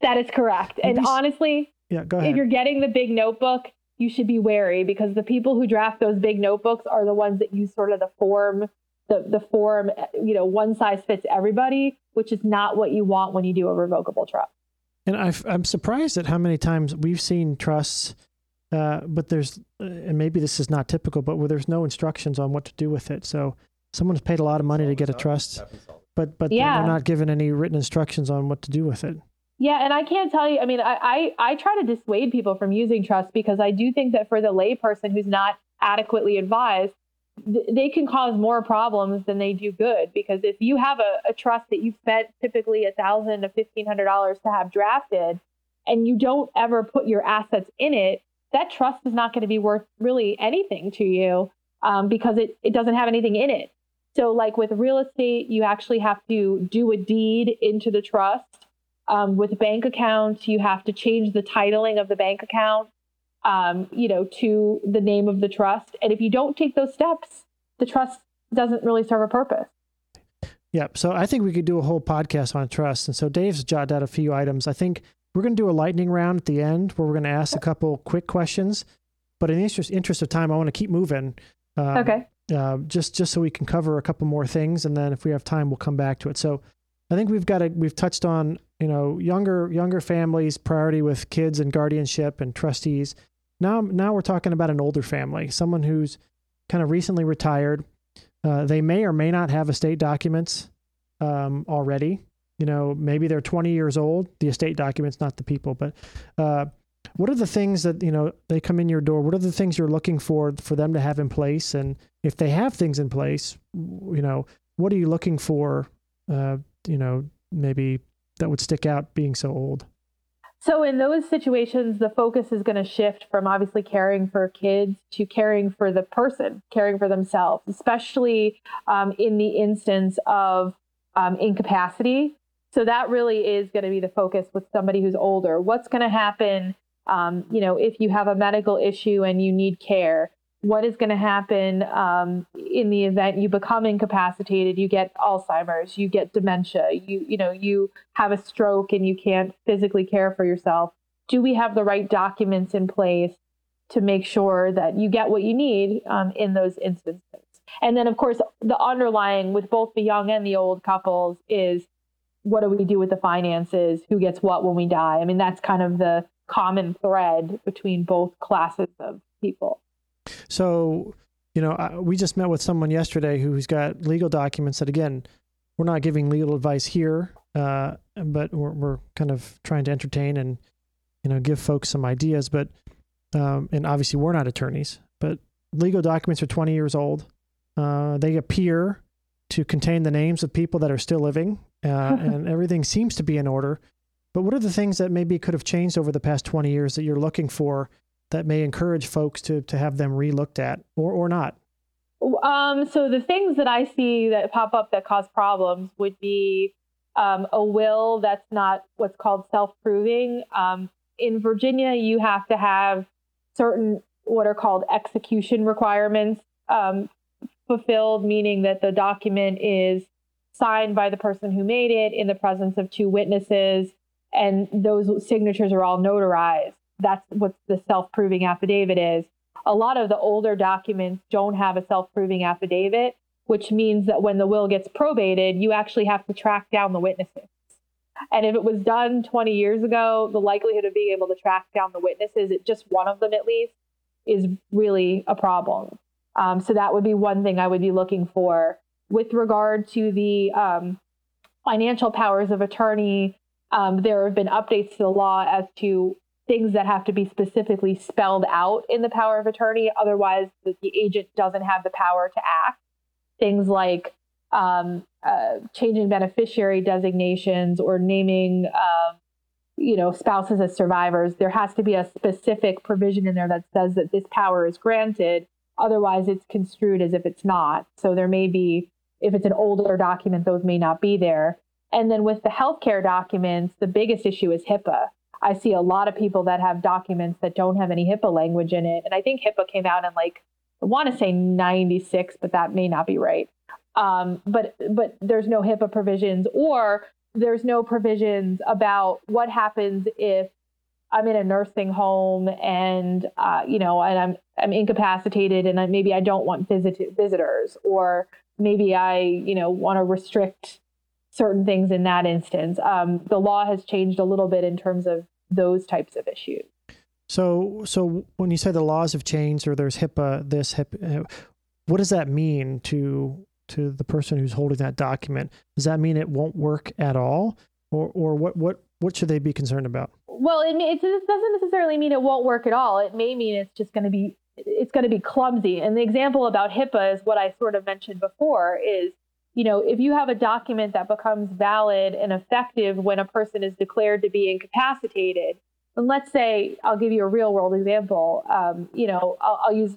That is correct. And s- honestly, Yeah, go ahead. if you're getting the big notebook, you should be wary because the people who draft those big notebooks are the ones that use sort of the form, the, the form, you know, one size fits everybody, which is not what you want when you do a revocable trust. And I've, I'm surprised at how many times we've seen trusts, uh, but there's, uh, and maybe this is not typical, but where there's no instructions on what to do with it. So someone's paid a lot of money to get a trust, but but Yeah. they're not given any written instructions on what to do with it. Yeah, and I can't tell you. I mean, I, I I try to dissuade people from using trust because I do think that for the layperson who's not adequately advised, th- they can cause more problems than they do good. Because if you have a, a trust that you've spent typically a thousand to fifteen hundred dollars to have drafted, and you don't ever put your assets in it, that trust is not going to be worth really anything to you um, because it it doesn't have anything in it. So, like with real estate, you actually have to do a deed into the trust. Um, with bank accounts, you have to change the titling of the bank account, um, you know, to the name of the trust. And if you don't take those steps, the trust doesn't really serve a purpose. Yeah. So I think we could do a whole podcast on trust. And so Dave's jotted out a few items. I think we're going to do a lightning round at the end where we're going to ask a couple quick questions. But in the interest, interest of time, I want to keep moving. Um, Okay. uh, just just so we can cover a couple more things, and then if we have time, we'll come back to it. So, I think we've got a, we've touched on you know younger younger families priority with kids and guardianship and trustees. Now now we're talking about an older family, someone who's kind of recently retired. Uh, they may or may not have estate documents um, already. You know, maybe they're 20 years old. The estate documents, not the people, but uh, what are the things that you know they come in your door what are the things you're looking for for them to have in place and if they have things in place you know what are you looking for uh you know maybe that would stick out being so old So in those situations, the focus is going to shift from obviously caring for kids to caring for the person, caring for themselves, especially um, in the instance of um, incapacity. So that really is going to be the focus with somebody who's older. What's going to happen, um, you know, if you have a medical issue and you need care? What is going to happen um, in the event you become incapacitated? You get Alzheimer's, you get dementia, you you know you have a stroke and you can't physically care for yourself. Do we have the right documents in place to make sure that you get what you need um, in those instances? And then, of course, the underlying with both the young and the old couples is what do we do with the finances? Who gets what when we die? I mean, that's kind of the common thread between both classes of people. So you know I, we just met with someone yesterday who's got legal documents that again we're not giving legal advice here uh but we're, we're kind of trying to entertain and you know give folks some ideas but um and obviously we're not attorneys but legal documents are 20 years old. Uh they appear to contain the names of people that are still living uh, [laughs] and everything seems to be in order. But what are the things that maybe could have changed over the past 20 years that you're looking for that may encourage folks to to have them relooked at or or not Um, so the things that I see that pop up that cause problems would be um, a will that's not what's called self-proving. Um, in Virginia, you have to have certain what are called execution requirements um, fulfilled, meaning that the document is signed by the person who made it in the presence of two witnesses, and those signatures are all notarized. That's what the self-proving affidavit is a lot of the older documents don't have a self-proving affidavit, which means that when the will gets probated, you actually have to track down the witnesses. And if it was done 20 years ago, the likelihood of being able to track down the witnesses, it, just one of them at least, is really a problem. Um, so that would be one thing I would be looking for. With regard to the um, financial powers of attorney, um, there have been updates to the law as to things that have to be specifically spelled out in the power of attorney. Otherwise, the, the agent doesn't have the power to act. Things like um, uh, changing beneficiary designations or naming, um, you know, spouses as survivors. There has to be a specific provision in there that says that this power is granted. Otherwise, it's construed as if it's not. So there may be, if it's an older document, those may not be there. And then with the healthcare documents, the biggest issue is HIPAA. I see a lot of people that have documents that don't have any HIPAA language in it. And I think HIPAA came out in like, I want to say 96, but that may not be right. Um, but but there's no HIPAA provisions or there's no provisions about what happens if I'm in a nursing home and uh, you know and I'm I'm incapacitated and I, maybe I don't want visit visitors or maybe I you know want to restrict certain things in that instance. Um, the law has changed a little bit in terms of those types of issues. So, so when you say the laws have changed or there's HIPAA, this HIPAA, what does that mean to to the person who's holding that document? Does that mean it won't work at all, or or what what what should they be concerned about? Well, it, it doesn't necessarily mean it won't work at all. It may mean it's just going to be it's going to be clumsy. And the example about HIPAA is what I sort of mentioned before is you know, if you have a document that becomes valid and effective when a person is declared to be incapacitated, and let's say, I'll give you a real world example. Um, you know, I'll, I'll use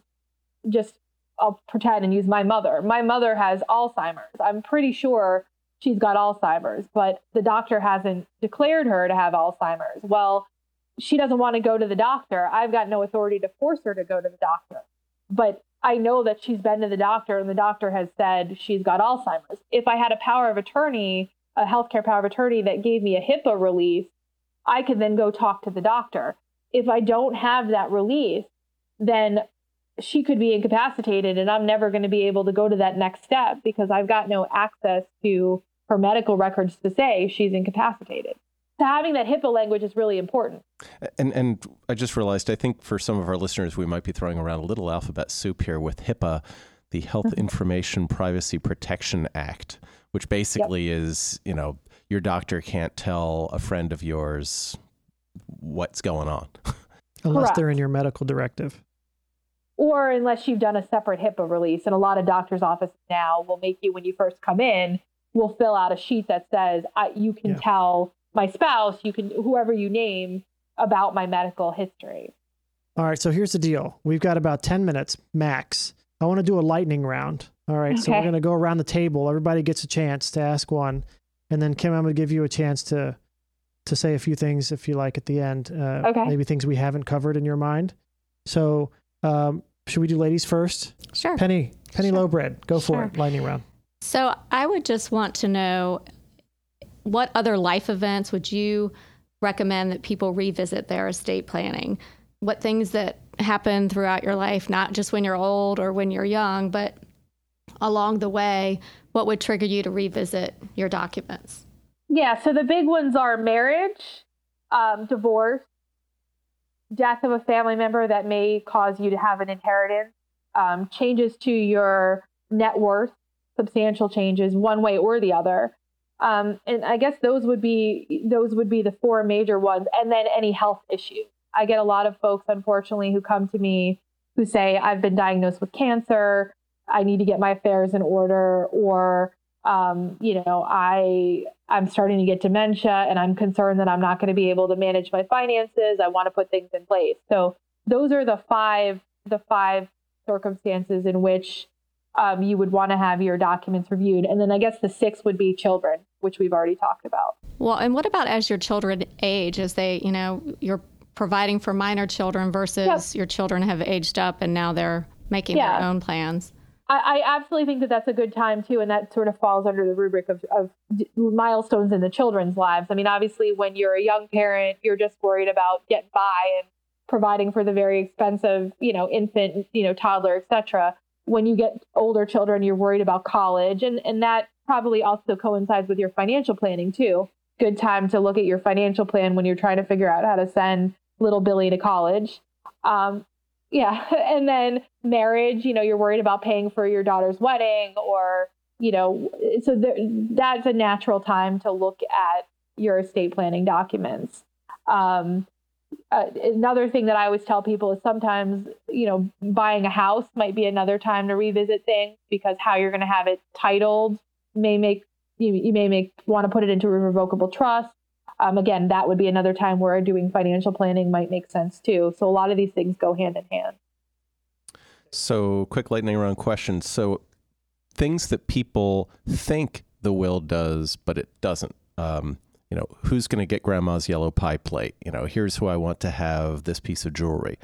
just, I'll pretend and use my mother. My mother has Alzheimer's. I'm pretty sure she's got Alzheimer's, but the doctor hasn't declared her to have Alzheimer's. Well, she doesn't want to go to the doctor. I've got no authority to force her to go to the doctor. But I know that she's been to the doctor and the doctor has said she's got Alzheimer's. If I had a power of attorney, a healthcare power of attorney that gave me a HIPAA release, I could then go talk to the doctor. If I don't have that release, then she could be incapacitated and I'm never going to be able to go to that next step because I've got no access to her medical records to say she's incapacitated. So having that HIPAA language is really important. And and I just realized I think for some of our listeners we might be throwing around a little alphabet soup here with HIPAA, the Health Mm-hmm. Information Privacy Protection Act, which basically is, you know, your doctor can't tell a friend of yours what's going on. [laughs] Unless they're in your medical directive. or unless you've done a separate HIPAA release. And a lot of doctors' offices now will make you, when you first come in, will fill out a sheet that says, I, you can Yeah. tell my spouse, you can, whoever you name, about my medical history. All right, so here's the deal. We've got about 10 minutes max. I want to do a lightning round. All right, okay. so we're going to go around the table. Everybody gets a chance to ask one. And then Kim, I'm going to give you a chance to to say a few things if you like at the end. Uh, Okay. Maybe things we haven't covered in your mind. So, um, should we do ladies first? Sure. Penny, Penny Sure. Lowbread, go for it. Lightning round. So I would just want to know what other life events would you recommend that people revisit their estate planning? What things that happen throughout your life, not just when you're old or when you're young, but along the way, what would trigger you to revisit your documents? Yeah, so the big ones are marriage, um, divorce, death of a family member that may cause you to have an inheritance, um, changes to your net worth, substantial changes one way or the other. Um, and I guess those would be those would be the four major ones, and then any health issues. I get a lot of folks, unfortunately, who come to me who say, "I've been diagnosed with cancer. I need to get my affairs in order," or um, you know, I I'm starting to get dementia and I'm concerned that I'm not going to be able to manage my finances. I want to put things in place. So those are the five the five circumstances in which um, you would want to have your documents reviewed. And then I guess the six would be children, which we've already talked about. Well, and what about as your children age, as they, you know, you're providing for minor children versus your children have aged up and now they're making Yeah. their own plans? I, I absolutely think that that's a good time too, and that sort of falls under the rubric of, of d- milestones in the children's lives. I mean, obviously, when you're a young parent, you're just worried about getting by and providing for the very expensive, you know, infant, you know, toddler, etc. When you get older children, you're worried about college, and and that probably also coincides with your financial planning too. Good time to look at your financial plan when you're trying to figure out how to send little Billy to college. Um, yeah. [laughs] And then marriage, you know, you're worried about paying for your daughter's wedding or, you know, so that's a natural time to look at your estate planning documents. Um, uh, another thing that I always tell people is sometimes, you know, buying a house might be another time to revisit things because how you're going to have it titled may make you, you may make want to put it into a revocable trust. Um, again, that would be another time where doing financial planning might make sense too. So a lot of these things go hand in hand. So, quick lightning round question. So, things that people think the will does, but it doesn't. Um, you know, who's going to get grandma's yellow pie plate? You know, here's who I want to have this piece of jewelry.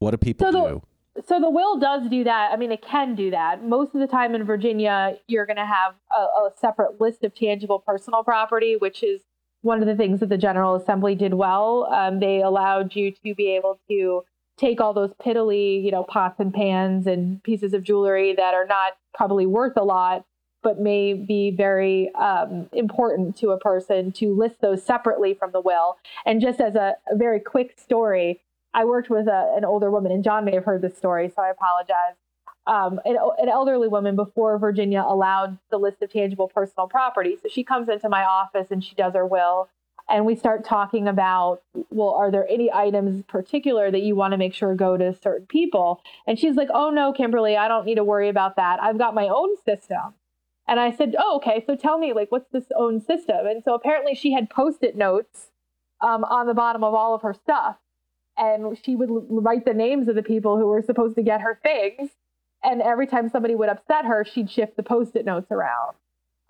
What do people So the- do? So the will does do that. I mean, it can do that. Most of the time in Virginia, you're going to have a, a separate list of tangible personal property, which is one of the things that the General Assembly did well. Um, they allowed you to be able to take all those piddly, you know, pots and pans and pieces of jewelry that are not probably worth a lot, but may be very um, important to a person to list those separately from the will. And just as a, a very quick story, I worked with a, an older woman, and John may have heard this story, so I apologize. Um, an, an elderly woman before Virginia allowed the list of tangible personal property. So she comes into my office and she does her will. And we start talking about, well, are there any items particular that you want to make sure go to certain people? And she's like, oh, no, Kimberly, I don't need to worry about that. I've got my own system. And I said, oh, okay. So tell me, like, what's this own system? And so apparently she had post it notes um, on the bottom of all of her stuff and she would l- write the names of the people who were supposed to get her things. And every time somebody would upset her, she'd shift the post-it notes around.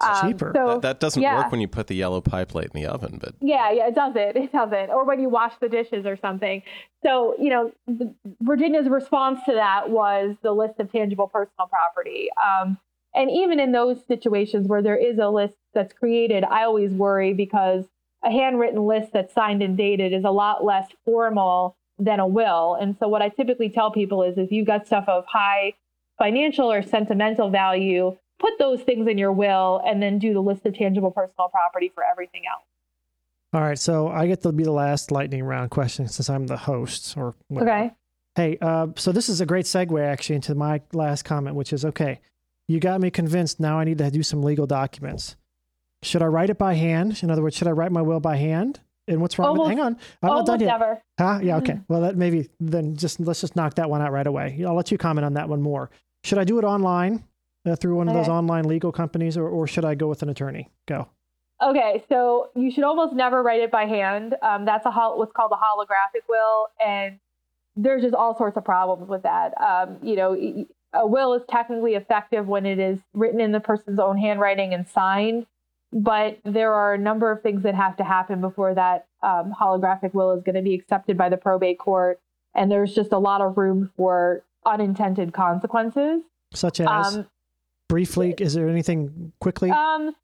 It's Um, cheaper. So That, that doesn't yeah. work when you put the yellow pie plate in the oven, but yeah, yeah, it doesn't. It doesn't. Or when you wash the dishes or something. So, you know, the, Virginia's response to that was the list of tangible personal property. Um, and even in those situations where there is a list that's created, I always worry because a handwritten list that's signed and dated is a lot less formal than a will. And so, what I typically tell people is if you've got stuff of high financial or sentimental value, put those things in your will and then do the list of tangible personal property for everything else. All right, so I get to be the last lightning round question since I'm the host. Or whatever. Okay. Hey, uh, so this is a great segue actually into my last comment, which is okay. You got me convinced. Now I need to do some legal documents. Should I write it by hand? In other words, should I write my will by hand? And what's wrong? with Almost- Hang on, I'm not done yet. never. Huh? Yeah. Okay. Well, that maybe then just let's just knock that one out right away. I'll let you comment on that one more. Should I do it online uh, through one of those online legal companies, or, or should I go with an attorney? Go. Okay, so you should almost never write it by hand. Um, that's a hol- what's called a holographic will, and there's just all sorts of problems with that. Um, you know, a will is technically effective when it is written in the person's own handwriting and signed, but there are a number of things that have to happen before that um, holographic will is going to be accepted by the probate court, and there's just a lot of room for unintended consequences. Such as Um, briefly, is there anything quickly? Um,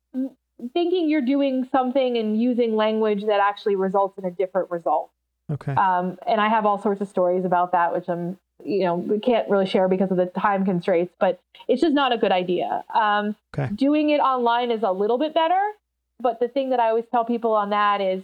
thinking you're doing something and using language that actually results in a different result. okay. Um, and I have all sorts of stories about that, which I'm, you know, we can't really share because of the time constraints, but it's just not a good idea. Um, Okay. Doing it online is a little bit better, but the thing that I always tell people on that is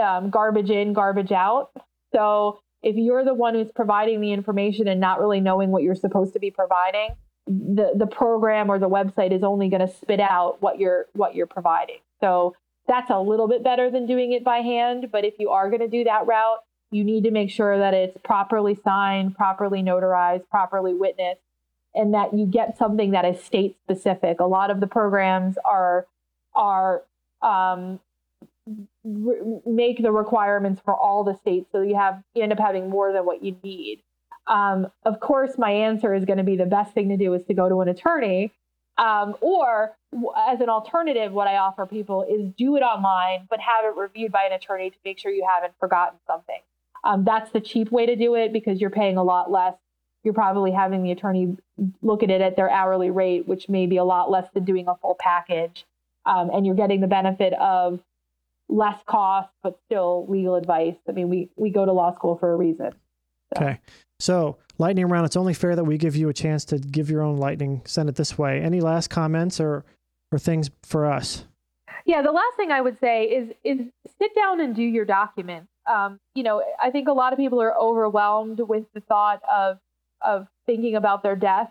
um, garbage in, garbage out. So if you're the one who's providing the information and not really knowing what you're supposed to be providing, the the program or the website is only going to spit out what you're what you're providing. So that's a little bit better than doing it by hand. But if you are going to do that route, you need to make sure that it's properly signed, properly notarized, properly witnessed, and that you get something that is state specific. A lot of the programs are are um, re- make the requirements for all the states, so you have you end up having more than what you need. Um, of course, my answer is going to be the best thing to do is to go to an attorney. Um, or as an alternative, what I offer people is do it online, but have it reviewed by an attorney to make sure you haven't forgotten something. Um, that's the cheap way to do it because you're paying a lot less. You're probably having the attorney look at it at their hourly rate, which may be a lot less than doing a full package. Um, and you're getting the benefit of less cost, but still legal advice. I mean, we, we go to law school for a reason. Okay. So, lightning round, it's only fair that we give you a chance to give your own lightning. Send it this way. Any last comments or, or things for us? Yeah, the last thing I would say is is sit down and do your documents. Um, you know, I think a lot of people are overwhelmed with the thought of of thinking about their death,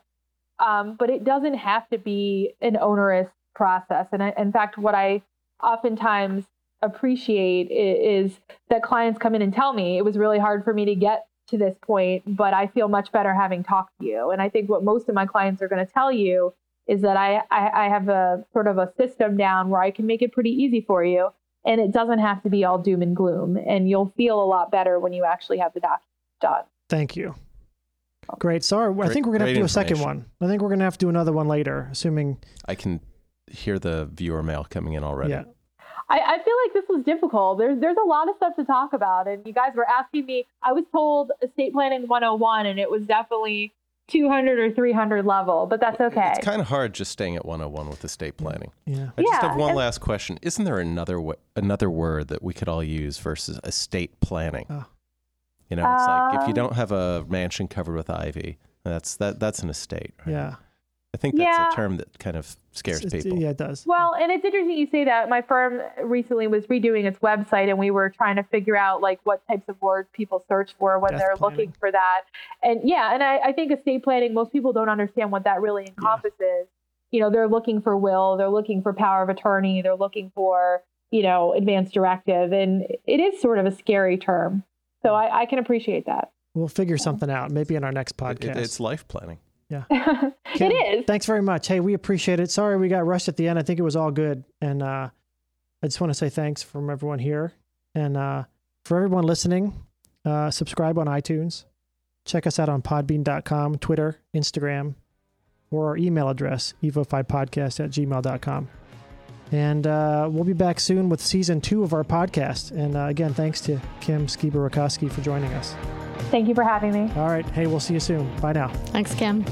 um, but it doesn't have to be an onerous process. And I, in fact, what I oftentimes appreciate i- is that clients come in and tell me it was really hard for me to get to this point, but I feel much better having talked to you. And I think what most of my clients are going to tell you is that I, I I have a sort of a system down where I can make it pretty easy for you, and it doesn't have to be all doom and gloom, and you'll feel a lot better when you actually have the document done. Thank you. Great. Sorry, I think we're gonna have to do a second one. I think we're gonna have to do another one later, assuming. I can hear the viewer mail coming in already. Yeah. I, I feel like this was difficult. There's there's a lot of stuff to talk about, and you guys were asking me. I was told estate planning 101, and it was definitely 200 or 300 level, but that's okay. It's kind of hard just staying at 101 with estate planning. Yeah. I just Yeah, have one and- last question. Isn't there another w- another word that we could all use versus estate planning? Oh. You know, it's like if you Um, don't have a mansion covered with ivy, that's that that's an estate. Right? Yeah. I think that's Yeah. a term that kind of scares It's- people. Yeah, it does. Well, and it's interesting you say that. My firm recently was redoing its website, and we were trying to figure out like what types of words people search for when Death they're planning. looking for that. And yeah, and I, I think estate planning. Most people don't understand what that really encompasses. You know, they're looking for will, they're looking for power of attorney, they're looking for you know advanced directive, and it is sort of a scary term. So I, I can appreciate that. We'll figure something out. Maybe in our next It- podcast. it- it's life planning. [laughs] Kim, it is. Thanks very much. Hey, we appreciate it. Sorry we got rushed at the end. I think it was all good. And uh, I just want to say thanks from everyone here. And uh, for everyone listening, uh, subscribe on iTunes. Check us out on podbean.com, Twitter, Instagram, or our email address, evo5podcast at gmail.com. And uh, we'll be back soon with season two of our podcast. And uh, again, thanks to Kim Skiba-Rakowski for joining us. Thank you for having me. All right. Hey, we'll see you soon. Bye now. Thanks, Kim.